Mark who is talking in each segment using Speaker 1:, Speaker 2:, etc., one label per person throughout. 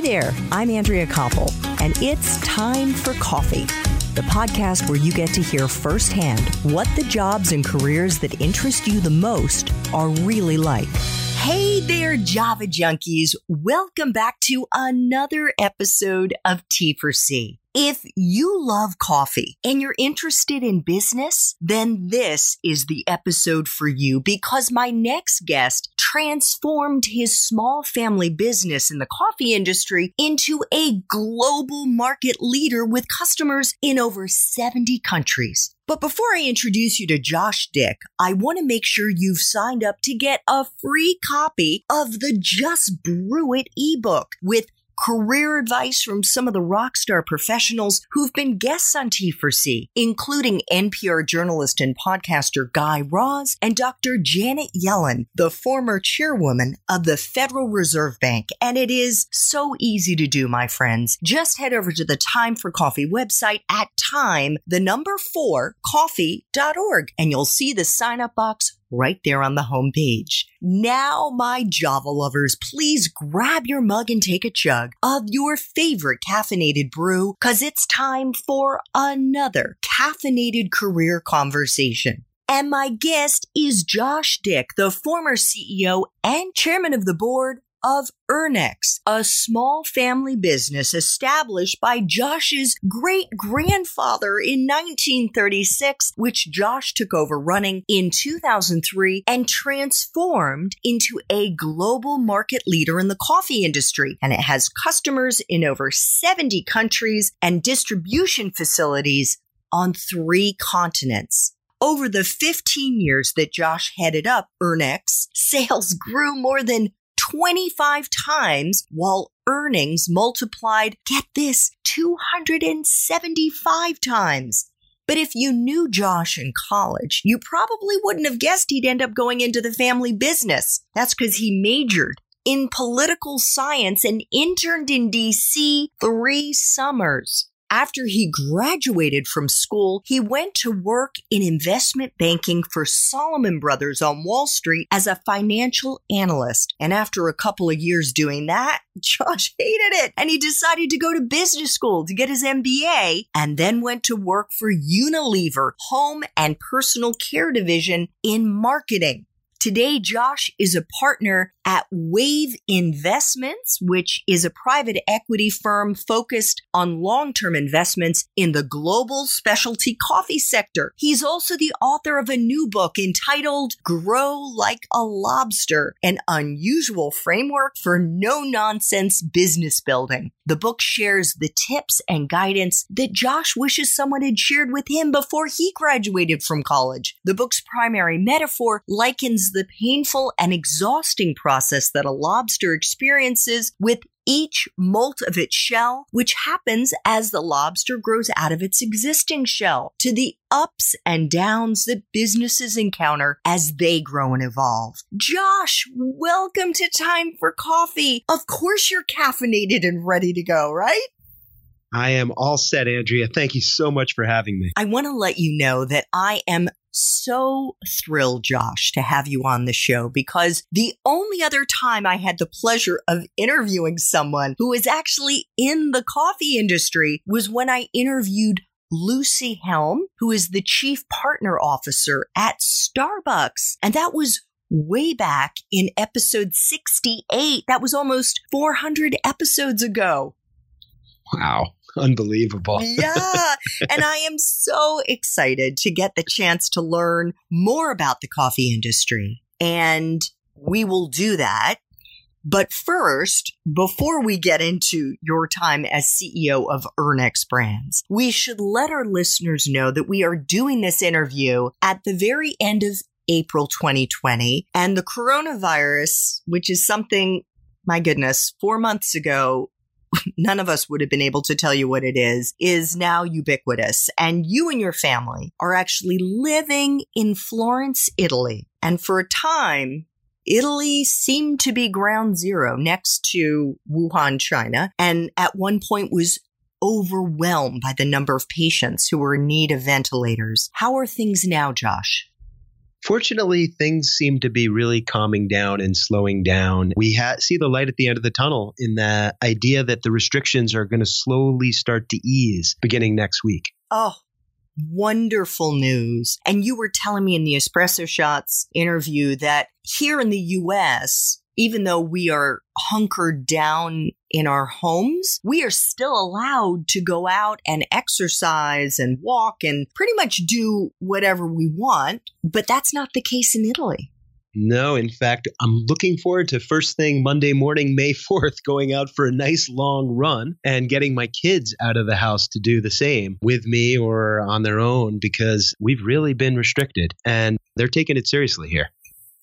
Speaker 1: Hi there, I'm Andrea Koppel, and it's time for coffee. The podcast where you get to hear firsthand what the jobs and careers that interest you the most are really like. Hey there, Java junkies. Welcome back to another episode of T for C. If you love coffee and you're interested in business, then this is the episode for you because my next guest transformed his small family business in the coffee industry into a global market leader with customers in over 70 countries. But before I introduce you to Josh Dick, I want to make sure you've signed up to get a free copy of the Just Brew It ebook with career advice from some of the rock star professionals who've been guests on T4C, including NPR journalist and podcaster Guy Raz and Dr. Janet Yellen, the former chairwoman of the Federal Reserve Bank. And it is so easy to do, my friends. Just head over to the Time for Coffee website at time, the number four, coffee.org, and you'll see the sign up box right there on the homepage. Now, my Java lovers, please grab your mug and take a chug of your favorite caffeinated brew because it's time for another caffeinated career conversation. And my guest is Josh Dick, the former CEO and chairman of the board of Urnex, a small family business established by Josh's great grandfather in 1936, which Josh took over running in 2003 and transformed into a global market leader in the coffee industry. And it has customers in over 70 countries and distribution facilities on three continents. Over the 15 years that Josh headed up Urnex, sales grew more than 25 times while earnings multiplied, get this, 275 times. But if you knew Josh in college, you probably wouldn't have guessed he'd end up going into the family business. That's because he majored in political science and interned in DC three summers. After he graduated from school, he went to work in investment banking for Salomon Brothers on Wall Street as a financial analyst. And after a couple of years doing that, Josh hated it and he decided to go to business school to get his MBA and then went to work for Unilever Home and Personal Care Division in marketing. Today, Josh is a partner at Wave Investments, which is a private equity firm focused on long-term investments in the global specialty coffee sector. He's also the author of a new book entitled Grow Like a Lobster, an unusual framework for no nonsense business building. The book shares the tips and guidance that Josh wishes someone had shared with him before he graduated from college. The book's primary metaphor likens the painful and exhausting process that a lobster experiences with each molt of its shell, which happens as the lobster grows out of its existing shell, to the ups and downs that businesses encounter as they grow and evolve. Josh, welcome to Time for Coffee. Of course, you're caffeinated and ready to go, right?
Speaker 2: I am all set, Andrea. Thank you so much for having me.
Speaker 1: I want to let you know that I am so thrilled, Josh, to have you on the show because the only other time I had the pleasure of interviewing someone who is actually in the coffee industry was when I interviewed Lucy Helm, who is the chief partner officer at Starbucks. And that was way back in episode 68. That was almost 400 episodes ago.
Speaker 2: Wow. Unbelievable.
Speaker 1: yeah. And I am so excited to get the chance to learn more about the coffee industry. And we will do that. But first, before we get into your time as CEO of Urnex Brands, we should let our listeners know that we are doing this interview at the very end of April 2020 and the coronavirus, which is something my goodness, four months ago, none of us would have been able to tell you what it is, is now ubiquitous. And you and your family are actually living in Florence, Italy. And for a time, Italy seemed to be ground zero next to Wuhan, China, and at one point was overwhelmed by the number of patients who were in need of ventilators. How are things now, Josh?
Speaker 2: Fortunately, things seem to be really calming down and slowing down. We ha- see the light at the end of the tunnel in the idea that the restrictions are going to slowly start to ease beginning next week.
Speaker 1: Oh, wonderful news. And you were telling me in the Espresso Shots interview that here in the US, even though we are hunkered down in our homes, we are still allowed to go out and exercise and walk and pretty much do whatever we want. But that's not the case in Italy.
Speaker 2: No, in fact, I'm looking forward to first thing Monday morning, May 4th, going out for a nice long run and getting my kids out of the house to do the same with me or on their own because we've really been restricted and they're taking it seriously here.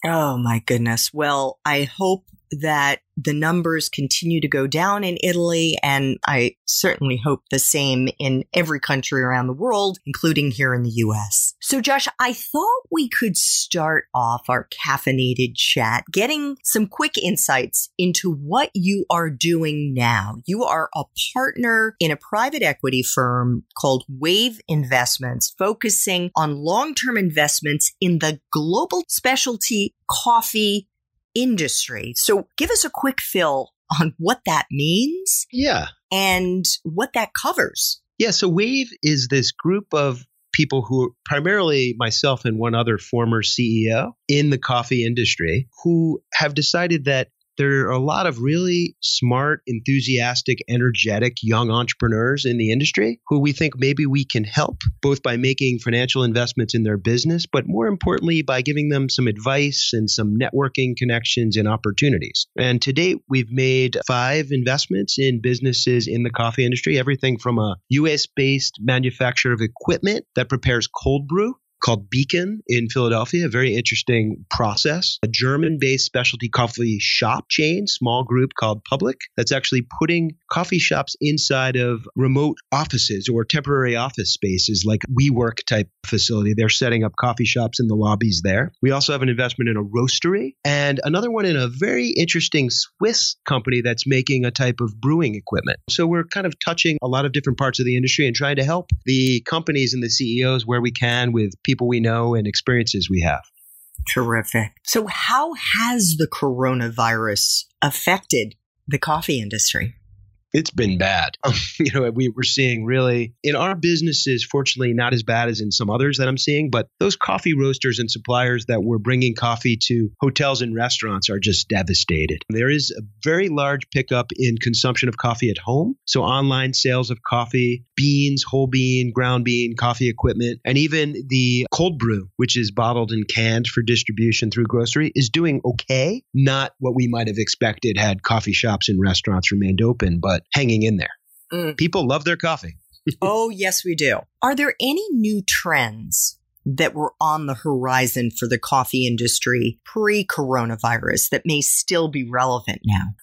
Speaker 1: Oh my goodness. Well, I hope that the numbers continue to go down in Italy, and I certainly hope the same in every country around the world, including here in the US. So, Josh, I thought we could start off our caffeinated chat getting some quick insights into what you are doing now. You are a partner in a private equity firm called Wave Investments, focusing on long term investments in the global specialty coffee industry. So give us a quick fill on what that means.
Speaker 2: Yeah.
Speaker 1: And what that covers.
Speaker 2: Yeah. So Wave is this group of people who primarily myself and one other former CEO in the coffee industry who have decided that there are a lot of really smart, enthusiastic, energetic young entrepreneurs in the industry who we think maybe we can help both by making financial investments in their business, but more importantly, by giving them some advice and some networking connections and opportunities. And to date, we've made five investments in businesses in the coffee industry, everything from a US based manufacturer of equipment that prepares cold brew called BKON in Philadelphia, a very interesting process. A German based specialty coffee shop chain, small group called Public, that's actually putting coffee shops inside of remote offices or temporary office spaces like WeWork type facility. They're setting up coffee shops in the lobbies there. We also have an investment in a roastery and another one in a very interesting Swiss company that's making a type of brewing equipment. So we're kind of touching a lot of different parts of the industry and trying to help the companies and the CEOs where we can with people we know and experiences we have.
Speaker 1: Terrific. So, how has the coronavirus affected the coffee industry?
Speaker 2: It's been bad. you know, we, we're seeing really in our businesses, fortunately, not as bad as in some others that I'm seeing, but those coffee roasters and suppliers that were bringing coffee to hotels and restaurants are just devastated. There is a very large pickup in consumption of coffee at home. So online sales of coffee, beans, whole bean, ground bean, coffee equipment, and even the cold brew, which is bottled and canned for distribution through grocery, is doing okay. Not what we might have expected had coffee shops and restaurants remained open, but hanging in there. Mm. People love their coffee.
Speaker 1: oh, yes, we do. Are there any new trends that were on the horizon for the coffee industry pre coronavirus that may still be relevant now?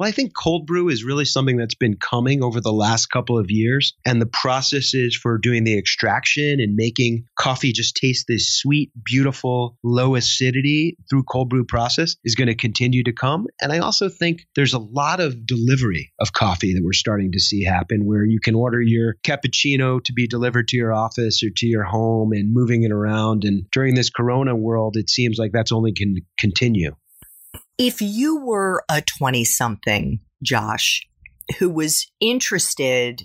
Speaker 2: Well, I think cold brew is really something that's been coming over the last couple of years. And the processes for doing the extraction and making coffee just taste this sweet, beautiful, low acidity through cold brew process is going to continue to come. And I also think there's a lot of delivery of coffee that we're starting to see happen where you can order your cappuccino to be delivered to your office or to your home and moving it around. And during this corona world, it seems like that's only can continue.
Speaker 1: If you were a 20 something, Josh, who was interested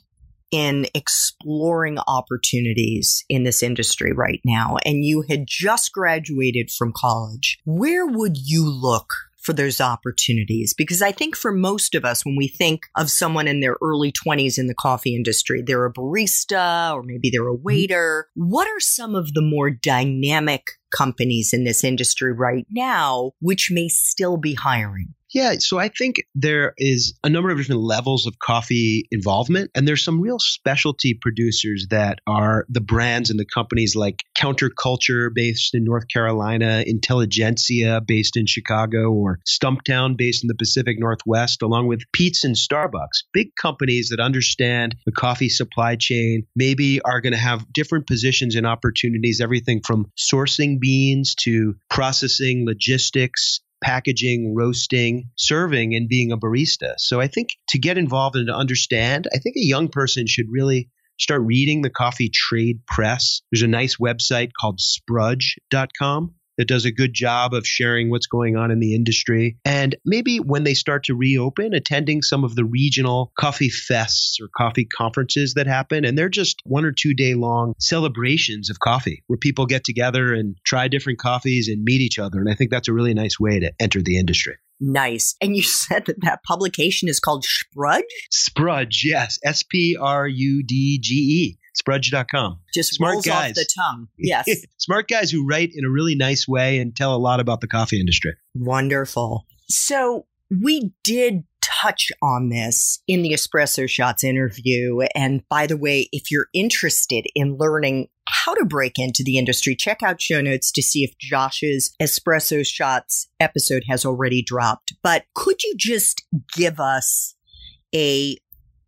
Speaker 1: in exploring opportunities in this industry right now, and you had just graduated from college, where would you look for those opportunities? Because I think for most of us, when we think of someone in their early 20s in the coffee industry, they're a barista or maybe they're a mm-hmm. waiter. What are some of the more dynamic companies in this industry right now which may still be hiring?
Speaker 2: Yeah, so I think there is a number of different levels of coffee involvement, and there's some real specialty producers that are the brands and the companies like Counterculture, based in North Carolina, Intelligentsia, based in Chicago, or Stumptown, based in the Pacific Northwest, along with Peet's and Starbucks. Big companies that understand the coffee supply chain, maybe are going to have different positions and opportunities, everything from sourcing beans to processing, logistics, packaging, roasting, serving, and being a barista. So I think to get involved and to understand, I think a young person should really start reading the coffee trade press. There's a nice website called sprudge.com that does a good job of sharing what's going on in the industry. And maybe when they start to reopen, attending some of the regional coffee fests or coffee conferences that happen. And they're just one or two day long celebrations of coffee where people get together and try different coffees and meet each other. And I think that's a really nice way to enter the industry.
Speaker 1: Nice. And you said that that publication is called Sprudge?
Speaker 2: Sprudge, yes. S P R U D G E. Sprudge.com.
Speaker 1: Just Smart guys. off the tongue. Yes.
Speaker 2: Smart guys who write in a really nice way and tell a lot about the coffee industry.
Speaker 1: Wonderful. So we did touch on this in the Espresso Shots interview. And by the way, if you're interested in learning how to break into the industry, check out show notes to see if Josh's Espresso Shots episode has already dropped. But could you just give us a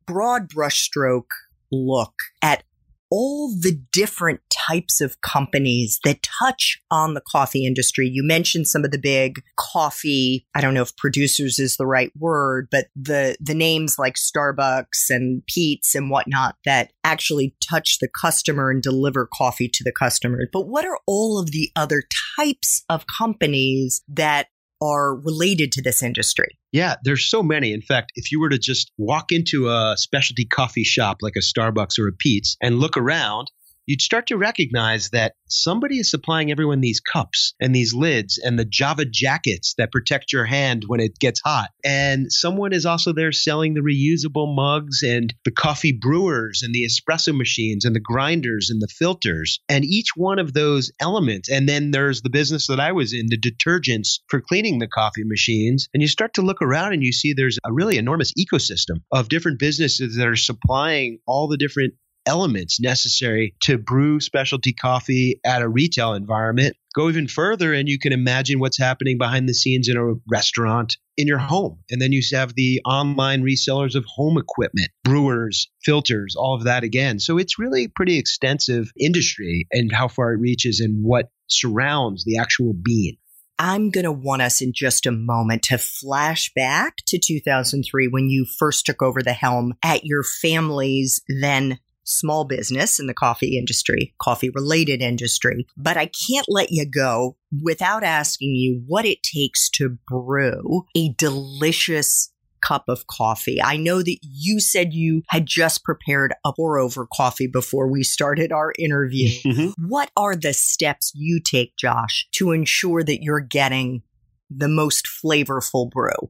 Speaker 1: broad brushstroke look at all the different types of companies that touch on the coffee industry. You mentioned some of the big coffee, I don't know if producers is the right word, but the, the names like Starbucks and Peet's and whatnot that actually touch the customer and deliver coffee to the customer. But what are all of the other types of companies that are related to this industry?
Speaker 2: Yeah, there's so many. In fact, if you were to just walk into a specialty coffee shop like a Starbucks or a Peet's and look around, you'd start to recognize that somebody is supplying everyone these cups and these lids and the Java jackets that protect your hand when it gets hot. And someone is also there selling the reusable mugs and the coffee brewers and the espresso machines and the grinders and the filters. And each one of those elements. And then there's the business that I was in, the detergents for cleaning the coffee machines. And you start to look around and you see there's a really enormous ecosystem of different businesses that are supplying all the different elements necessary to brew specialty coffee at a retail environment. Go even further, and you can imagine what's happening behind the scenes in a restaurant in your home. And then you have the online resellers of home equipment, brewers, filters, all of that again. So it's really pretty extensive industry and how far it reaches and what surrounds the actual bean.
Speaker 1: I'm going to want us in just a moment to flash back to 2003 when you first took over the helm at your family's then small business in the coffee industry, coffee related industry. But I can't let you go without asking you what it takes to brew a delicious cup of coffee. I know that you said you had just prepared a pour over coffee before we started our interview. Mm-hmm. What are the steps you take, Josh, to ensure that you're getting the most flavorful brew?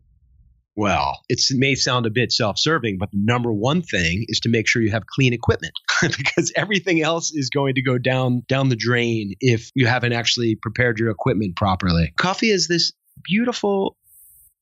Speaker 2: Well, it may sound a bit self serving, but the number one thing is to make sure you have clean equipment because everything else is going to go down, down the drain if you haven't actually prepared your equipment properly. Coffee is this beautiful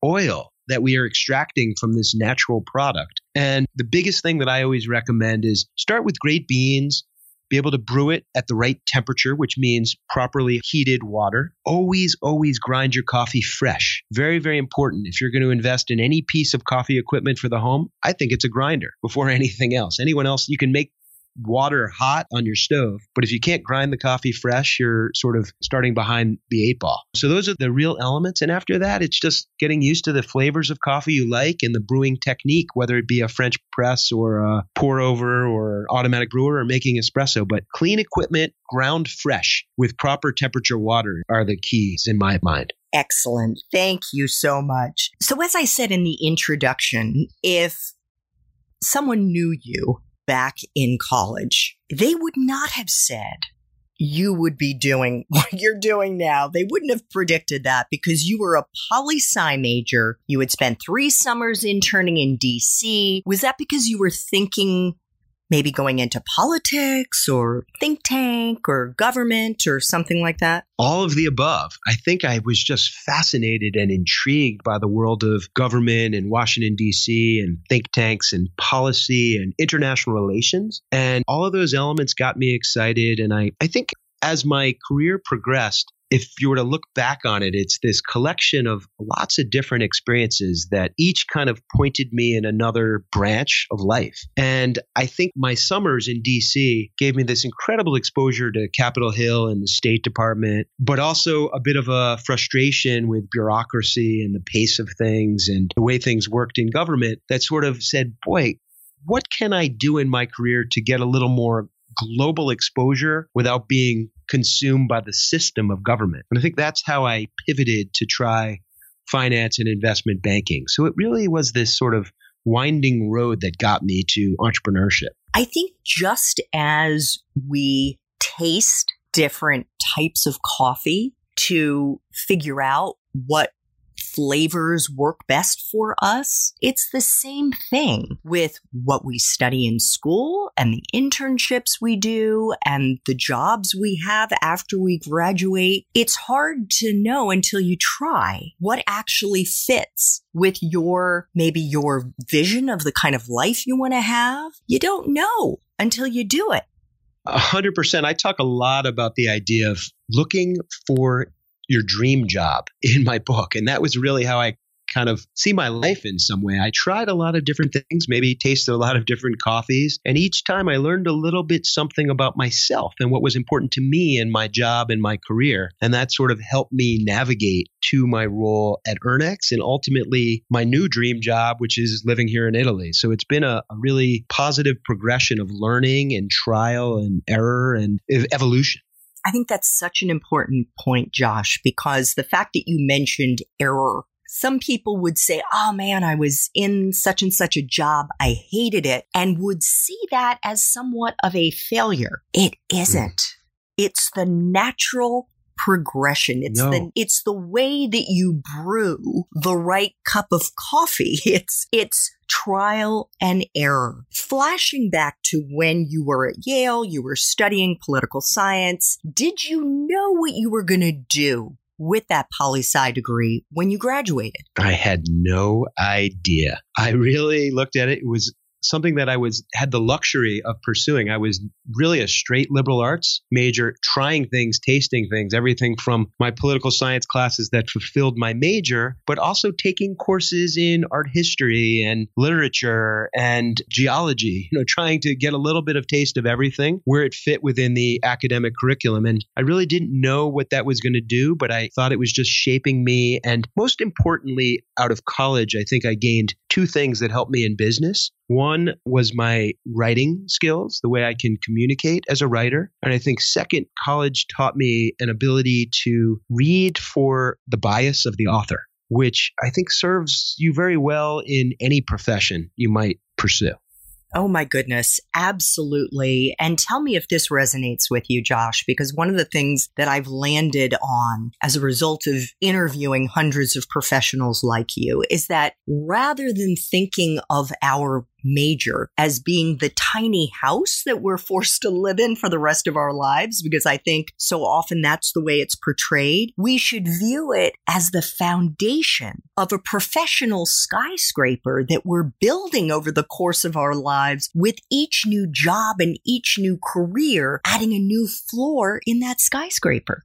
Speaker 2: oil that we are extracting from this natural product. And the biggest thing that I always recommend is start with great beans, be able to brew it at the right temperature, which means properly heated water. Always, always grind your coffee fresh. Very, very important. If you're going to invest in any piece of coffee equipment for the home, I think it's a grinder before anything else. Anyone else, you can make water hot on your stove. But if you can't grind the coffee fresh, you're sort of starting behind the eight ball. So those are the real elements. And after that, it's just getting used to the flavors of coffee you like and the brewing technique, whether it be a French press or a pour over or automatic brewer or making espresso. But clean equipment, ground fresh with proper temperature water are the keys in my mind.
Speaker 1: Excellent. Thank you so much. So, as I said in the introduction, if someone knew you back in college, they would not have said you would be doing what you're doing now. They wouldn't have predicted that because you were a poli sci major. You had spent three summers interning in DC. Was that because you were thinking maybe going into politics or think tank or government or something like that?
Speaker 2: All of the above. I think I was just fascinated and intrigued by the world of government and Washington, D.C., and think tanks and policy and international relations. And all of those elements got me excited. And I, I think as my career progressed, if you were to look back on it, it's this collection of lots of different experiences that each kind of pointed me in another branch of life. And I think my summers in DC gave me this incredible exposure to Capitol Hill and the State Department, but also a bit of a frustration with bureaucracy and the pace of things and the way things worked in government that sort of said, boy, what can I do in my career to get a little more global exposure without being consumed by the system of government. And I think that's how I pivoted to try finance and investment banking. So it really was this sort of winding road that got me to entrepreneurship.
Speaker 1: I think just as we taste different types of coffee to figure out what flavors work best for us. It's the same thing with what we study in school and the internships we do and the jobs we have after we graduate. It's hard to know until you try what actually fits with your, maybe your vision of the kind of life you want to have. You don't know until you do it.
Speaker 2: A hundred percent. I talk a lot about the idea of looking for your dream job in my book. And that was really how I kind of see my life in some way. I tried a lot of different things, maybe tasted a lot of different coffees. And each time I learned a little bit something about myself and what was important to me in my job and my career. And that sort of helped me navigate to my role at Urnex and ultimately my new dream job, which is living here in Italy. So it's been a, a really positive progression of learning and trial and error and evolution.
Speaker 1: I think that's such an important point, Josh, because the fact that you mentioned error, some people would say, Oh man, I was in such and such a job. I hated it and would see that as somewhat of a failure. It isn't. Mm-hmm. It's the natural progression. It's no. the it's the way that you brew the right cup of coffee. It's it's trial and error. Flashing back to when you were at Yale, you were studying political science. Did you know what you were going to do with that poli sci degree when you graduated?
Speaker 2: I had no idea. I really looked at it. It was something that I was had the luxury of pursuing. I was really a straight liberal arts major, trying things, tasting things, everything from my political science classes that fulfilled my major, but also taking courses in art history and literature and geology, you know, trying to get a little bit of taste of everything where it fit within the academic curriculum. And I really didn't know what that was going to do, but I thought it was just shaping me. And most importantly, out of college, I think I gained two things that helped me in business. One was my writing skills, the way I can communicate as a writer. And I think second, college taught me an ability to read for the bias of the author, which I think serves you very well in any profession you might pursue.
Speaker 1: Oh my goodness, absolutely. And tell me if this resonates with you, Josh, because one of the things that I've landed on as a result of interviewing hundreds of professionals like you is that rather than thinking of our major as being the tiny house that we're forced to live in for the rest of our lives, because I think so often that's the way it's portrayed. We should view it as the foundation of a professional skyscraper that we're building over the course of our lives with each new job and each new career adding a new floor in that skyscraper.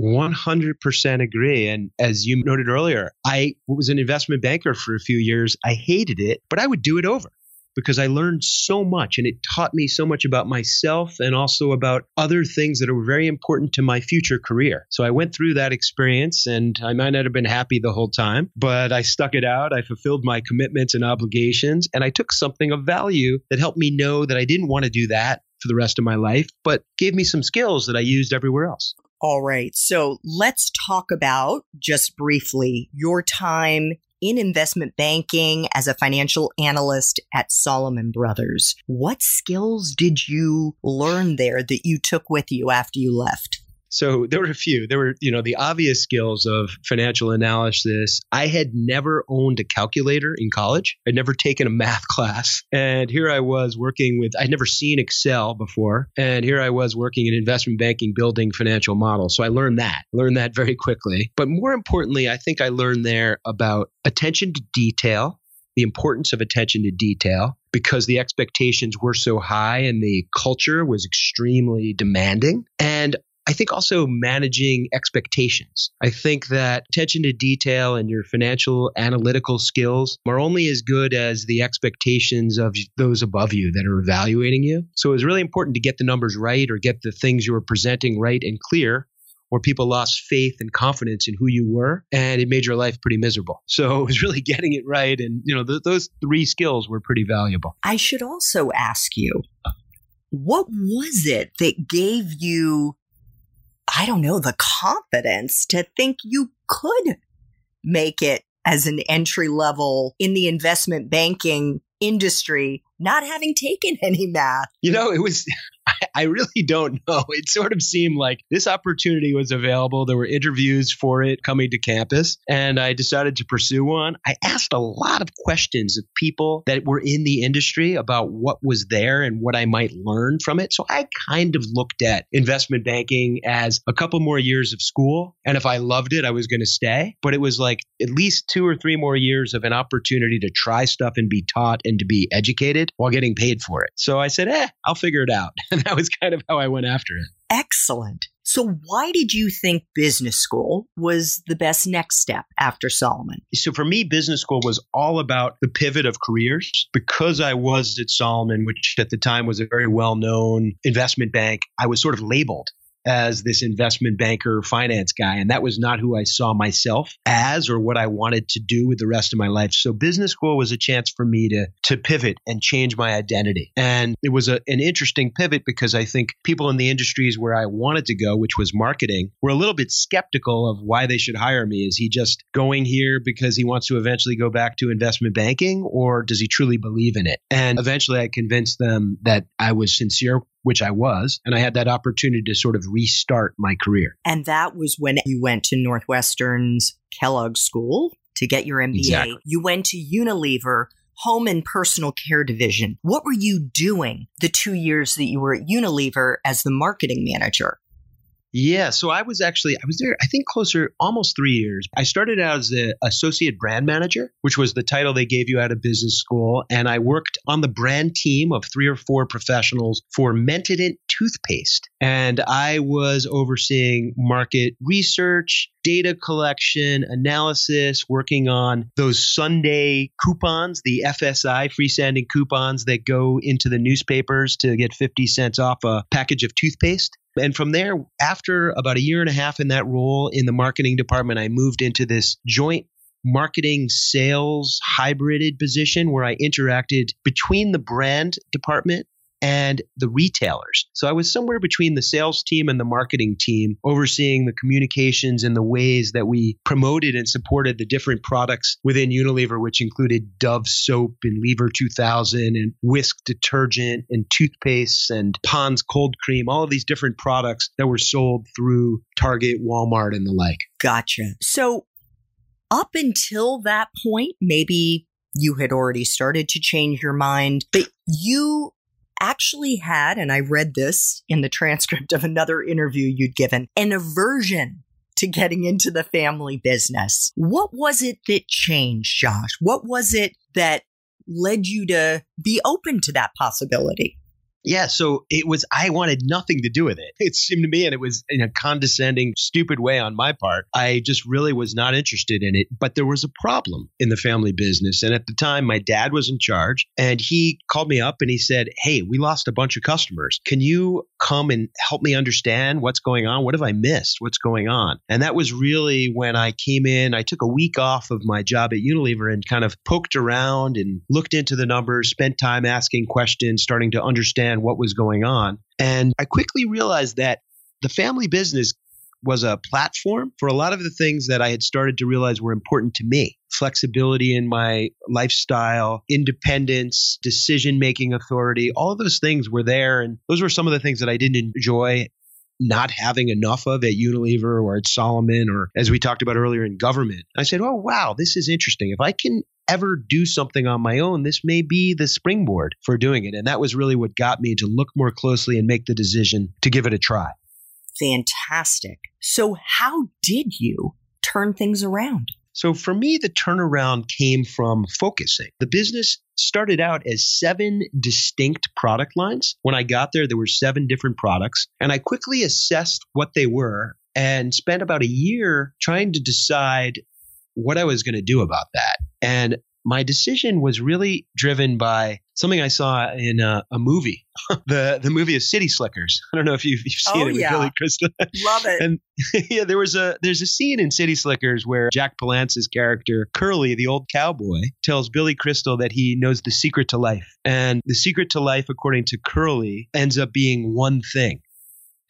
Speaker 2: 100% agree. And as you noted earlier, I was an investment banker for a few years. I hated it, but I would do it over because I learned so much and it taught me so much about myself and also about other things that are very important to my future career. So I went through that experience and I might not have been happy the whole time, but I stuck it out. I fulfilled my commitments and obligations and I took something of value that helped me know that I didn't want to do that for the rest of my life, but gave me some skills that I used everywhere else.
Speaker 1: All right. So let's talk about just briefly your time in investment banking as a financial analyst at Salomon Brothers. What skills did you learn there that you took with you after you left?
Speaker 2: So there were a few. There were, you know, the obvious skills of financial analysis. I had never owned a calculator in college. I'd never taken a math class. And here I was working with, I'd never seen Excel before. And here I was working in investment banking, building financial models. So I learned that, learned that very quickly. But more importantly, I think I learned there about attention to detail, the importance of attention to detail because the expectations were so high and the culture was extremely demanding. And I think also managing expectations. I think that attention to detail and your financial analytical skills are only as good as the expectations of those above you that are evaluating you. So it was really important to get the numbers right or get the things you were presenting right and clear or people lost faith and confidence in who you were and it made your life pretty miserable so it was really getting it right and you know th- those three skills were pretty valuable
Speaker 1: i should also ask you what was it that gave you I don't know, the confidence to think you could make it as an entry level in the investment banking industry, not having taken any math?
Speaker 2: You know, it was I really don't know. It sort of seemed like this opportunity was available. There were interviews for it coming to campus, and I decided to pursue one. I asked a lot of questions of people that were in the industry about what was there and what I might learn from it. So I kind of looked at investment banking as a couple more years of school. And if I loved it, I was going to stay. But it was like at least two or three more years of an opportunity to try stuff and be taught and to be educated while getting paid for it. So I said, eh, I'll figure it out. And that was kind of how I went after it.
Speaker 1: Excellent. So, why did you think business school was the best next step after Salomon?
Speaker 2: So, for me, business school was all about the pivot of careers. Because I was at Salomon, which at the time was a very well known investment bank, I was sort of labeled as this investment banker finance guy. And that was not who I saw myself as or what I wanted to do with the rest of my life. So business school was a chance for me to, to pivot and change my identity. And it was a, an interesting pivot because I think people in the industries where I wanted to go, which was marketing, were a little bit skeptical of why they should hire me. Is he just going here because he wants to eventually go back to investment banking or does he truly believe in it? And eventually I convinced them that I was sincere which I was, and I had that opportunity to sort of restart my career.
Speaker 1: And that was when you went to Northwestern's Kellogg School to get your MBA.
Speaker 2: Exactly.
Speaker 1: You went to Unilever Home and Personal Care Division. What were you doing the two years that you were at Unilever as the marketing manager?
Speaker 2: Yeah, so I was actually I was there I think closer almost 3 years. I started out as the associate brand manager, which was the title they gave you out of business school, and I worked on the brand team of 3 or 4 professionals for Mentadent toothpaste. And I was overseeing market research, data collection, analysis, working on those Sunday coupons, the FSI freestanding coupons that go into the newspapers to get 50 cents off a package of toothpaste. And from there, after about a year and a half in that role in the marketing department, I moved into this joint marketing sales hybrided position where I interacted between the brand department and the retailers. So I was somewhere between the sales team and the marketing team, overseeing the communications and the ways that we promoted and supported the different products within Unilever, which included Dove soap and Lever 2000 and Whisk detergent and toothpaste and Pond's cold cream, all of these different products that were sold through Target, Walmart, and the like.
Speaker 1: Gotcha. So up until that point, maybe you had already started to change your mind, but you actually had, and I read this in the transcript of another interview you'd given, an aversion to getting into the family business. What was it that changed, Josh? What was it that led you to be open to that possibility?
Speaker 2: Yeah, so it was, I wanted nothing to do with it. It seemed to me, and it was in a condescending, stupid way on my part. I just really was not interested in it. But there was a problem in the family business. And at the time, my dad was in charge, and he called me up and he said, Hey, we lost a bunch of customers. Can you come and help me understand what's going on? What have I missed? What's going on? And that was really when I came in. I took a week off of my job at Unilever and kind of poked around and looked into the numbers, spent time asking questions, starting to understand what was going on. And I quickly realized that the family business was a platform for a lot of the things that I had started to realize were important to me flexibility in my lifestyle, independence, decision making authority, all of those things were there. And those were some of the things that I didn't enjoy not having enough of at Unilever or at Salomon or as we talked about earlier in government. I said, oh, wow, this is interesting. If I can ever do something on my own, this may be the springboard for doing it. And that was really what got me to look more closely and make the decision to give it a try.
Speaker 1: Fantastic. So, how did you turn things around?
Speaker 2: So for me, the turnaround came from focusing. The business started out as seven distinct product lines. When I got there, there were seven different products, and I quickly assessed what they were and spent about a year trying to decide what I was going to do about that. And my decision was really driven by something I saw in a, a movie. the the movie is City Slickers. I don't know if you've, you've seen
Speaker 1: oh,
Speaker 2: it with
Speaker 1: yeah.
Speaker 2: Billy Crystal.
Speaker 1: Love it.
Speaker 2: and yeah, there was a there's a scene in City Slickers where Jack Palance's character Curly, the old cowboy, tells Billy Crystal that he knows the secret to life, and the secret to life, according to Curly, ends up being one thing.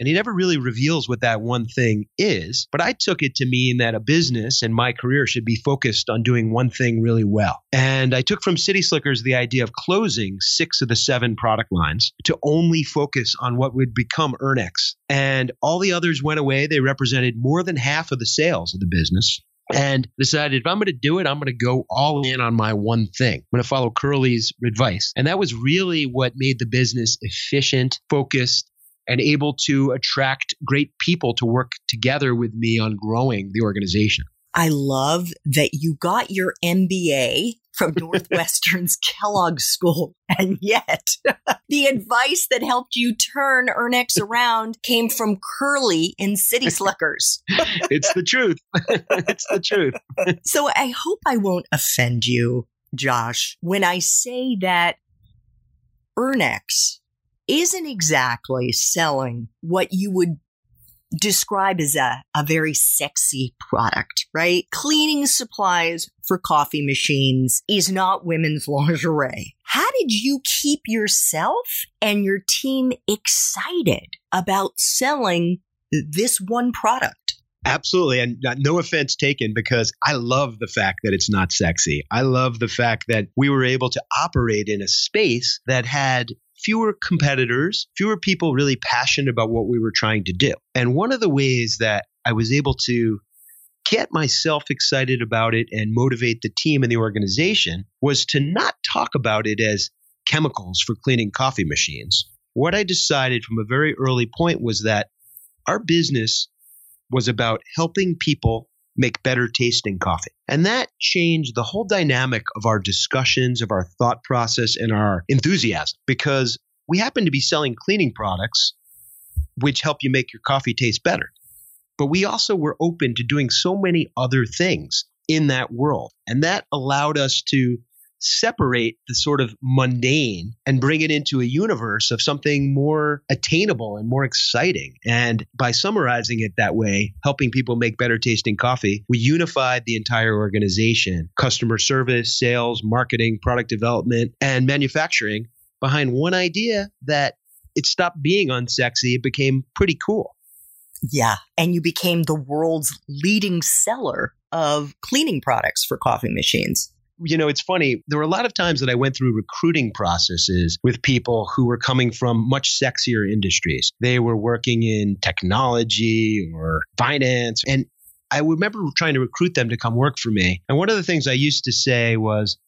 Speaker 2: And he never really reveals what that one thing is. But I took it to mean that a business and my career should be focused on doing one thing really well. And I took from City Slickers the idea of closing six of the seven product lines to only focus on what would become Urnex. And all the others went away. They represented more than half of the sales of the business and decided if I'm going to do it, I'm going to go all in on my one thing. I'm going to follow Curly's advice. And that was really what made the business efficient, focused, and able to attract great people to work together with me on growing the organization.
Speaker 1: I love that you got your MBA from Northwestern's Kellogg School. And yet, the advice that helped you turn Urnex around came from Curly in City Slickers.
Speaker 2: it's the truth. it's the truth.
Speaker 1: so I hope I won't offend you, Josh, when I say that Urnex isn't exactly selling what you would describe as a, a very sexy product, right? Cleaning supplies for coffee machines is not women's lingerie. How did you keep yourself and your team excited about selling this one product?
Speaker 2: Absolutely. And uh, no offense taken because I love the fact that it's not sexy. I love the fact that we were able to operate in a space that had fewer competitors, fewer people really passionate about what we were trying to do. And one of the ways that I was able to get myself excited about it and motivate the team and the organization was to not talk about it as chemicals for cleaning coffee machines. What I decided from a very early point was that our business was about helping people make better tasting coffee. And that changed the whole dynamic of our discussions, of our thought process, and our enthusiasm because we happen to be selling cleaning products which help you make your coffee taste better. But we also were open to doing so many other things in that world. And that allowed us to separate the sort of mundane and bring it into a universe of something more attainable and more exciting. And by summarizing it that way, helping people make better tasting coffee, we unified the entire organization customer service, sales, marketing, product development, and manufacturing behind one idea that it stopped being unsexy, it became pretty cool.
Speaker 1: Yeah. And you became the world's leading seller of cleaning products for coffee machines
Speaker 2: you know, it's funny. There were a lot of times that I went through recruiting processes with people who were coming from much sexier industries. They were working in technology or finance. And I remember trying to recruit them to come work for me. And one of the things I used to say was,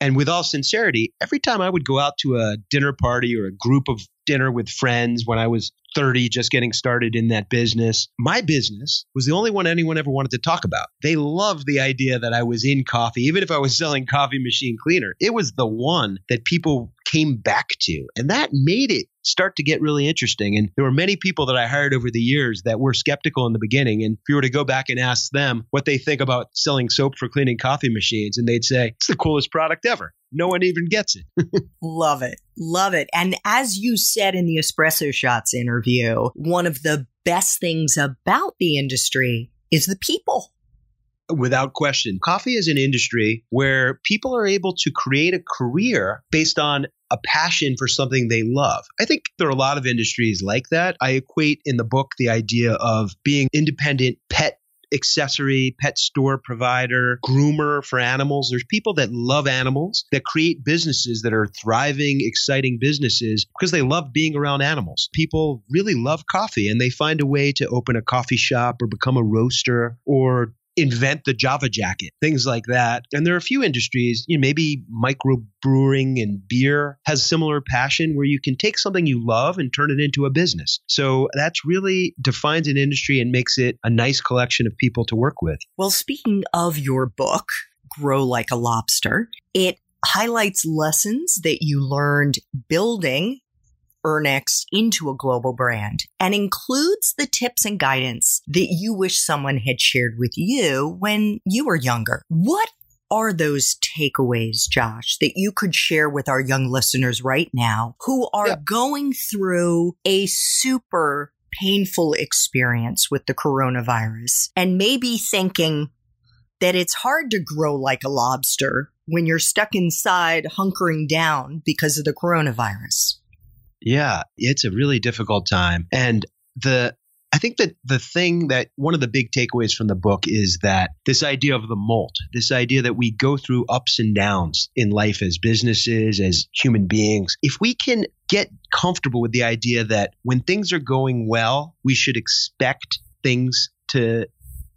Speaker 2: and with all sincerity, every time I would go out to a dinner party or a group of dinner with friends when I was 30, just getting started in that business, my business was the only one anyone ever wanted to talk about. They loved the idea that I was in coffee, even if I was selling coffee machine cleaner. It was the one that people came back to. And that made it start to get really interesting. And there were many people that I hired over the years that were skeptical in the beginning. And if you were to go back and ask them what they think about selling soap for cleaning coffee machines, and they'd say, it's the coolest product ever. No one even gets it.
Speaker 1: Love it. Love it. And as you said in the Espresso Shots interview, one of the best things about the industry is the people
Speaker 2: without question. Coffee is an industry where people are able to create a career based on a passion for something they love. I think there are a lot of industries like that. I equate in the book the idea of being independent pet accessory, pet store provider, groomer for animals. There's people that love animals that create businesses that are thriving, exciting businesses because they love being around animals. People really love coffee and they find a way to open a coffee shop or become a roaster or invent the Java jacket, things like that. And there are a few industries, you know, maybe microbrewing and beer has similar passion where you can take something you love and turn it into a business. So that's really defines an industry and makes it a nice collection of people to work with.
Speaker 1: Well, speaking of your book, Grow Like a Lobster, it highlights lessons that you learned building Urnex into a global brand and includes the tips and guidance that you wish someone had shared with you when you were younger. What are those takeaways, Josh, that you could share with our young listeners right now who are yeah. going through a super painful experience with the coronavirus and maybe thinking that it's hard to grow like a lobster when you're stuck inside hunkering down because of the coronavirus?
Speaker 2: Yeah, it's a really difficult time. And the I think that the thing that one of the big takeaways from the book is that this idea of the molt, this idea that we go through ups and downs in life as businesses, as human beings. If we can get comfortable with the idea that when things are going well, we should expect things to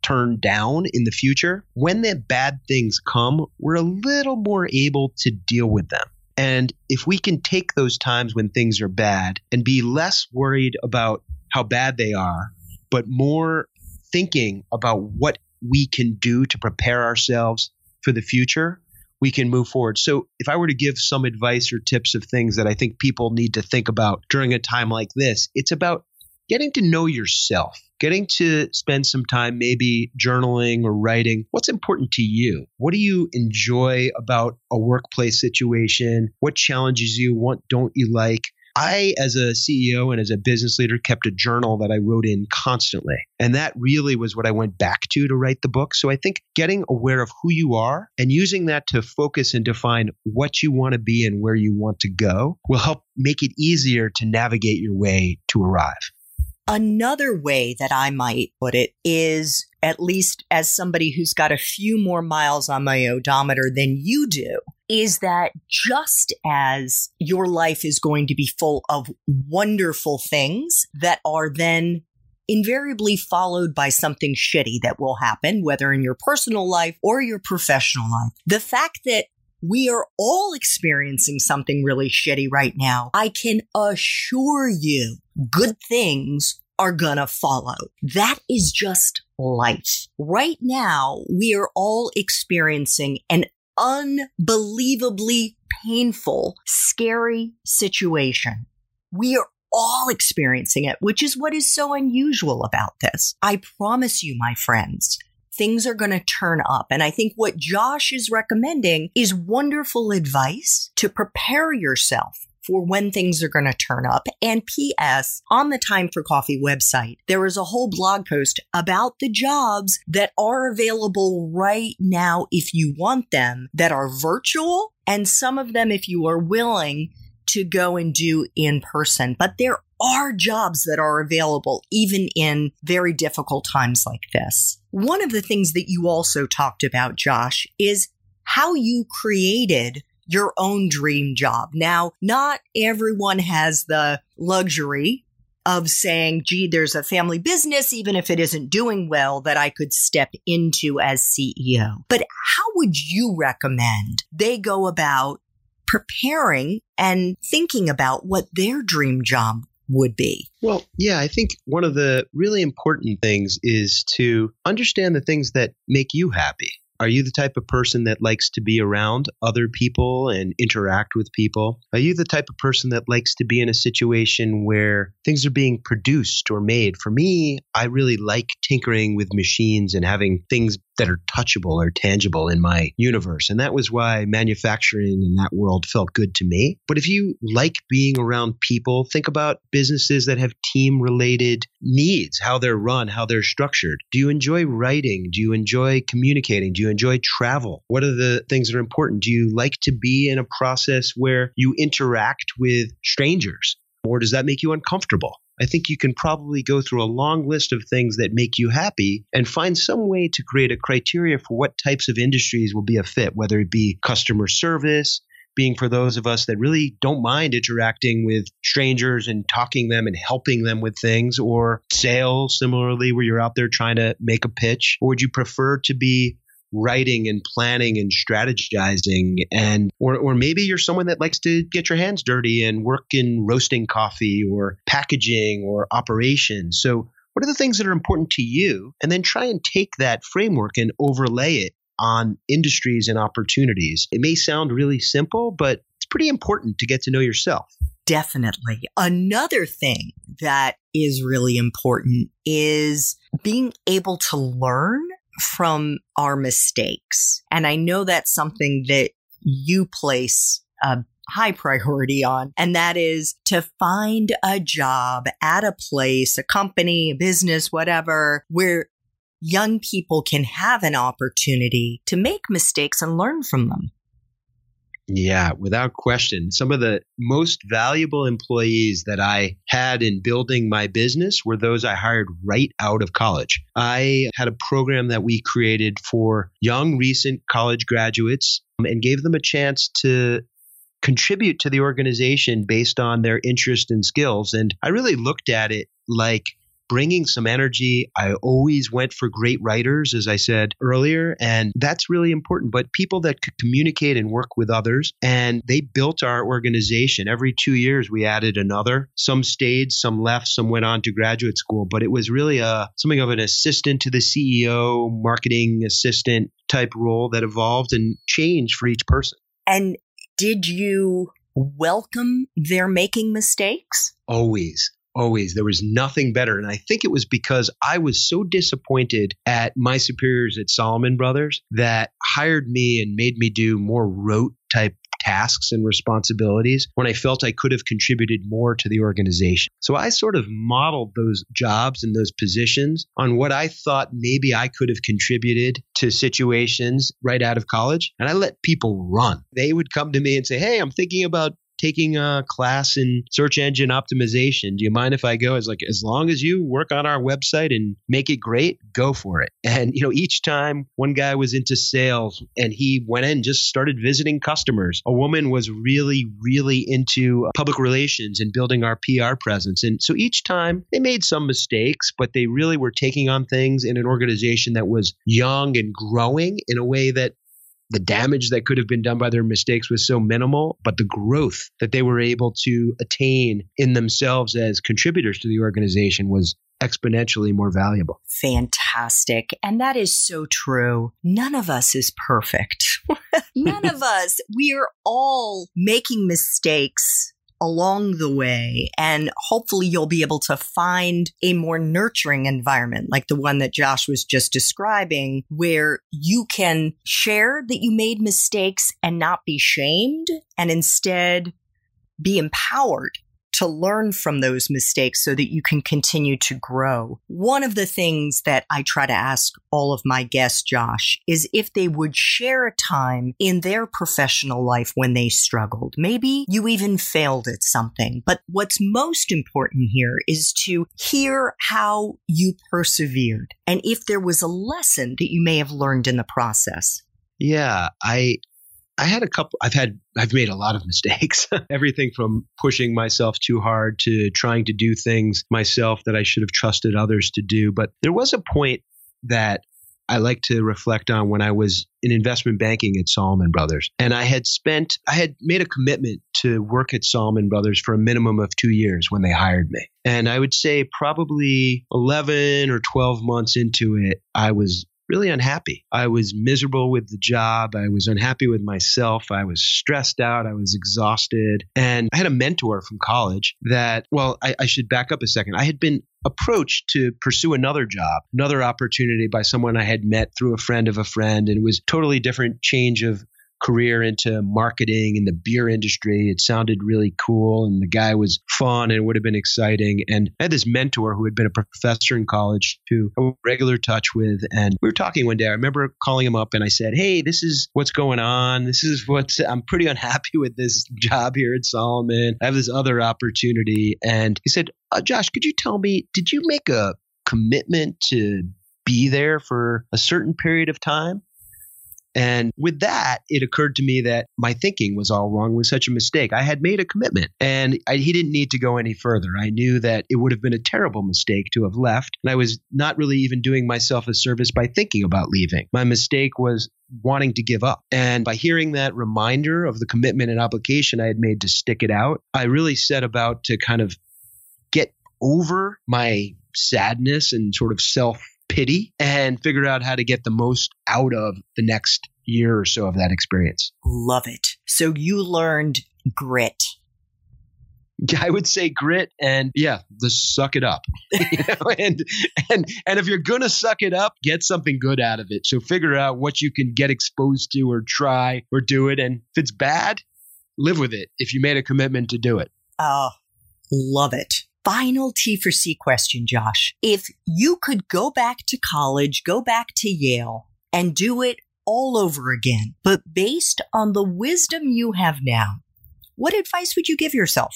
Speaker 2: turn down in the future, when the bad things come, we're a little more able to deal with them. And if we can take those times when things are bad and be less worried about how bad they are, but more thinking about what we can do to prepare ourselves for the future, we can move forward. So, if I were to give some advice or tips of things that I think people need to think about during a time like this, it's about getting to know yourself, getting to spend some time maybe journaling or writing. What's important to you? What do you enjoy about a workplace situation? What challenges you? What don't you like? I, as a CEO and as a business leader, kept a journal that I wrote in constantly. And that really was what I went back to to write the book. So I think getting aware of who you are and using that to focus and define what you want to be and where you want to go will help make it easier to navigate your way to arrive.
Speaker 1: Another way that I might put it is at least as somebody who's got a few more miles on my odometer than you do, is that just as your life is going to be full of wonderful things that are then invariably followed by something shitty that will happen, whether in your personal life or your professional life. The fact that we are all experiencing something really shitty right now. I can assure you good things are gonna follow. That is just life. Right now, we are all experiencing an unbelievably painful, scary situation. We are all experiencing it, which is what is so unusual about this. I promise you, my friends, things are going to turn up. And I think what Josh is recommending is wonderful advice to prepare yourself for when things are going to turn up. And P.S. on the Time for Coffee website, there is a whole blog post about the jobs that are available right now if you want them that are virtual and some of them if you are willing to go and do in person. But there are jobs that are available even in very difficult times like this. One of the things that you also talked about, Josh, is how you created your own dream job. Now, not everyone has the luxury of saying, gee, there's a family business, even if it isn't doing well, that I could step into as CEO. But how would you recommend they go about preparing and thinking about what their dream job would be?
Speaker 2: Well, yeah, I think one of the really important things is to understand the things that make you happy. Are you the type of person that likes to be around other people and interact with people? Are you the type of person that likes to be in a situation where things are being produced or made? For me, I really like tinkering with machines and having things that are touchable or tangible in my universe. And that was why manufacturing in that world felt good to me. But if you like being around people, think about businesses that have team related needs, how they're run, how they're structured. Do you enjoy writing? Do you enjoy communicating? Do you enjoy travel? What are the things that are important? Do you like to be in a process where you interact with strangers? Or does that make you uncomfortable? I think you can probably go through a long list of things that make you happy and find some way to create a criteria for what types of industries will be a fit, whether it be customer service, being for those of us that really don't mind interacting with strangers and talking them and helping them with things, or sales, similarly, where you're out there trying to make a pitch? Or would you prefer to be writing and planning and strategizing and or or maybe you're someone that likes to get your hands dirty and work in roasting coffee or packaging or operations. So what are the things that are important to you and then try and take that framework and overlay it on industries and opportunities. It may sound really simple, but it's pretty important to get to know yourself.
Speaker 1: Definitely. Another thing that is really important is being able to learn from our mistakes. And I know that's something that you place a high priority on, and that is to find a job at a place, a company, a business, whatever, where young people can have an opportunity to make mistakes and learn from them.
Speaker 2: Yeah, without question. Some of the most valuable employees that I had in building my business were those I hired right out of college. I had a program that we created for young, recent college graduates um, and gave them a chance to contribute to the organization based on their interest and skills. And I really looked at it like bringing some energy. I always went for great writers, as I said earlier, and that's really important. But people that could communicate and work with others, and they built our organization. Every two years, we added another. Some stayed, some left, some went on to graduate school. But it was really a something of an assistant to the CEO, marketing assistant type role that evolved and changed for each person.
Speaker 1: And did you welcome their making mistakes?
Speaker 2: Always always. There was nothing better. And I think it was because I was so disappointed at my superiors at Salomon Brothers that hired me and made me do more rote type tasks and responsibilities when I felt I could have contributed more to the organization. So I sort of modeled those jobs and those positions on what I thought maybe I could have contributed to situations right out of college. And I let people run. They would come to me and say, Hey, I'm thinking about taking a class in search engine optimization. Do you mind if I go? As like, as long as you work on our website and make it great, go for it. And, you know, each time one guy was into sales and he went in and just started visiting customers. A woman was really, really into uh, public relations and building our PR presence. And so each time they made some mistakes, but they really were taking on things in an organization that was young and growing in a way that the damage that could have been done by their mistakes was so minimal, but the growth that they were able to attain in themselves as contributors to the organization was exponentially more valuable.
Speaker 1: Fantastic. And that is so true. None of us is perfect. None of us. We are all making mistakes along the way. And hopefully you'll be able to find a more nurturing environment like the one that Josh was just describing, where you can share that you made mistakes and not be shamed and instead be empowered to learn from those mistakes so that you can continue to grow. One of the things that I try to ask all of my guests, Josh, is if they would share a time in their professional life when they struggled. Maybe you even failed at something, but what's most important here is to hear how you persevered and if there was a lesson that you may have learned in the process.
Speaker 2: Yeah, I I had a couple, I've had, I've made a lot of mistakes. Everything from pushing myself too hard to trying to do things myself that I should have trusted others to do. But there was a point that I like to reflect on when I was in investment banking at Salomon Brothers. And I had spent, I had made a commitment to work at Salomon Brothers for a minimum of two years when they hired me. And I would say probably 11 or 12 months into it, I was really unhappy. I was miserable with the job. I was unhappy with myself. I was stressed out. I was exhausted. And I had a mentor from college that, well, I, I should back up a second. I had been approached to pursue another job, another opportunity by someone I had met through a friend of a friend. And it was totally different change of career into marketing in the beer industry. It sounded really cool, and the guy was fun, and it would have been exciting. And I had this mentor who had been a professor in college who I regular touch with, and we were talking one day. I remember calling him up, and I said, "Hey, this is what's going on. This is what's I'm pretty unhappy with this job here at Salomon. I have this other opportunity." And he said, uh, "Josh, could you tell me, did you make a commitment to?" be there for a certain period of time? And with that, it occurred to me that my thinking was all wrong, was such a mistake. I had made a commitment and I, he didn't need to go any further. I knew that it would have been a terrible mistake to have left. And I was not really even doing myself a service by thinking about leaving. My mistake was wanting to give up. And by hearing that reminder of the commitment and obligation I had made to stick it out, I really set about to kind of get over my sadness and sort of self pity and figure out how to get the most out of the next year or so of that experience.
Speaker 1: Love it. So you learned grit.
Speaker 2: I would say grit and yeah, the suck it up. you know? and and and if you're gonna suck it up, get something good out of it. So figure out what you can get exposed to or try or do it. And if it's bad, live with it if you made a commitment to do it.
Speaker 1: Oh, love it final T for C question, Josh. If you could go back to college, go back to Yale and do it all over again, but based on the wisdom you have now, what advice would you give yourself?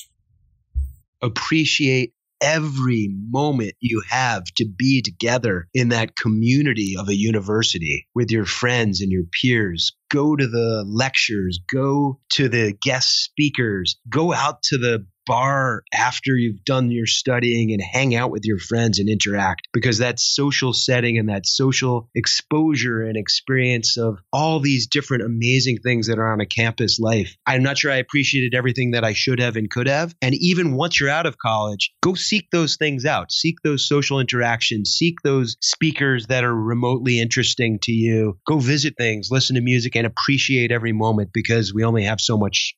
Speaker 2: Appreciate every moment you have to be together in that community of a university with your friends and your peers. Go to the lectures, go to the guest speakers, go out to the bar after you've done your studying and hang out with your friends and interact because that social setting and that social exposure and experience of all these different amazing things that are on a campus life. I'm not sure I appreciated everything that I should have and could have. And even once you're out of college, go seek those things out. Seek those social interactions, seek those speakers that are remotely interesting to you. Go visit things, listen to music and appreciate every moment because we only have so much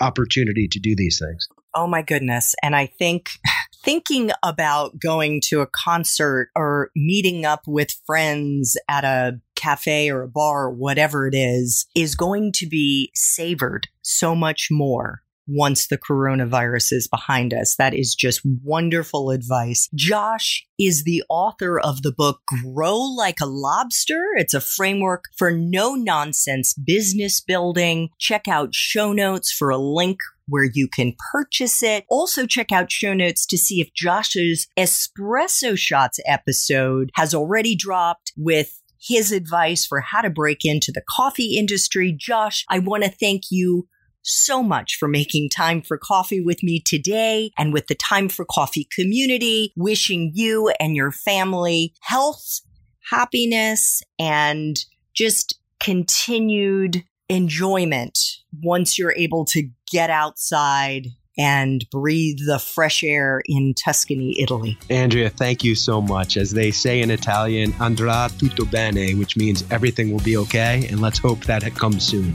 Speaker 2: opportunity to do these things.
Speaker 1: Oh my goodness. And I think thinking about going to a concert or meeting up with friends at a cafe or a bar or whatever it is is going to be savored so much more once the coronavirus is behind us. That is just wonderful advice. Josh is the author of the book Grow Like a Lobster. It's a framework for no nonsense business building. Check out show notes for a link where you can purchase it. Also check out show notes to see if Josh's espresso shots episode has already dropped with his advice for how to break into the coffee industry. Josh, I want to thank you so much for making time for coffee with me today and with the Time for Coffee community. Wishing you and your family health, happiness, and just continued enjoyment once you're able to get outside and breathe the fresh air in Tuscany, Italy.
Speaker 2: Andrea, thank you so much. As they say in Italian, andrà tutto bene, which means everything will be okay, and let's hope that it comes soon.